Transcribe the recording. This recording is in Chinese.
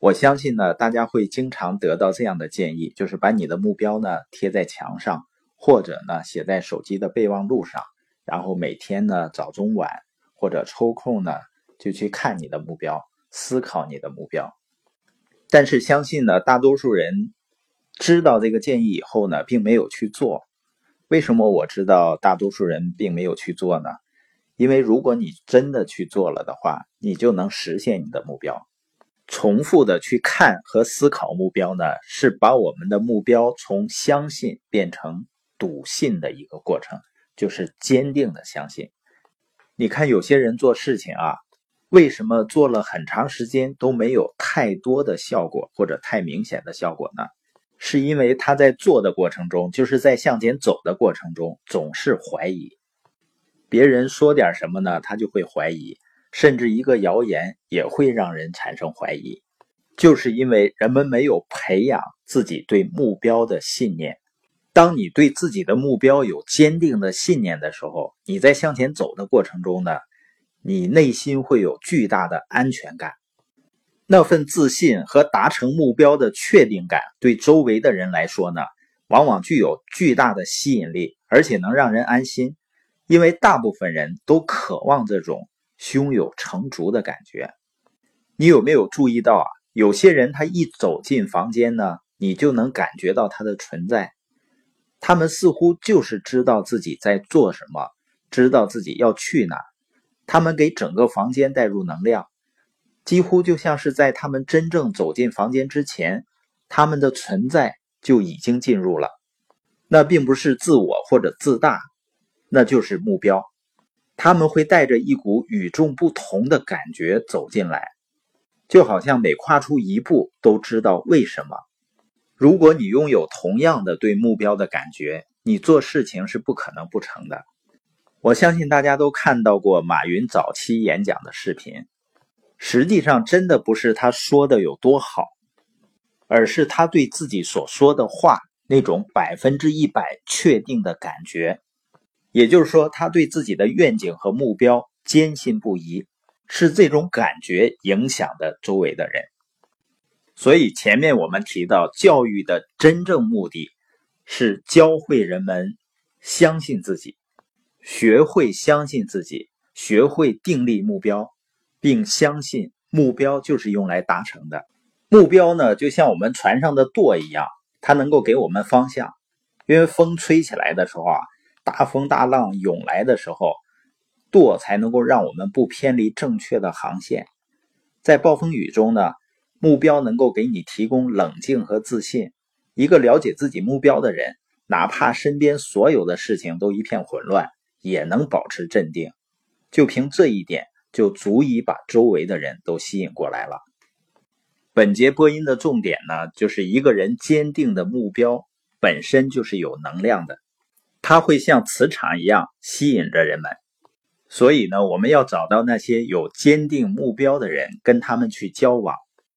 我相信呢，大家会经常得到这样的建议，就是把你的目标呢贴在墙上，或者呢写在手机的备忘录上，然后每天呢早中晚或者抽空呢就去看你的目标，思考你的目标。但是相信呢，大多数人知道这个建议以后呢，并没有去做。为什么我知道大多数人并没有去做呢？因为如果你真的去做了的话，你就能实现你的目标。重复的去看和思考目标呢，是把我们的目标从相信变成笃信的一个过程，就是坚定的相信。你看有些人做事情啊。为什么做了很长时间都没有太多的效果或者太明显的效果呢？是因为他在做的过程中，就是在向前走的过程中，总是怀疑。别人说点什么呢，他就会怀疑，甚至一个谣言也会让人产生怀疑。就是因为人们没有培养自己对目标的信念。当你对自己的目标有坚定的信念的时候，你在向前走的过程中呢？你内心会有巨大的安全感，那份自信和达成目标的确定感，对周围的人来说呢，往往具有巨大的吸引力，而且能让人安心。因为大部分人都渴望这种胸有成竹的感觉。你有没有注意到啊？有些人他一走进房间呢，你就能感觉到他的存在。他们似乎就是知道自己在做什么，知道自己要去哪。他们给整个房间带入能量，几乎就像是在他们真正走进房间之前，他们的存在就已经进入了。那并不是自我或者自大，那就是目标。他们会带着一股与众不同的感觉走进来，就好像每跨出一步都知道为什么。如果你拥有同样的对目标的感觉，你做事情是不可能不成的。我相信大家都看到过马云早期演讲的视频，实际上真的不是他说的有多好，而是他对自己所说的话那种百分之一百确定的感觉。也就是说，他对自己的愿景和目标坚信不疑，是这种感觉影响的周围的人。所以前面我们提到，教育的真正目的是教会人们相信自己。学会相信自己，学会订立目标，并相信目标就是用来达成的。目标呢，就像我们船上的舵一样，它能够给我们方向。因为风吹起来的时候啊，大风大浪涌来的时候，舵才能够让我们不偏离正确的航线。在暴风雨中呢，目标能够给你提供冷静和自信。一个了解自己目标的人，哪怕身边所有的事情都一片混乱。也能保持镇定，就凭这一点，就足以把周围的人都吸引过来了。本节播音的重点呢，就是一个人坚定的目标本身就是有能量的，它会像磁场一样吸引着人们。所以呢，我们要找到那些有坚定目标的人，跟他们去交往，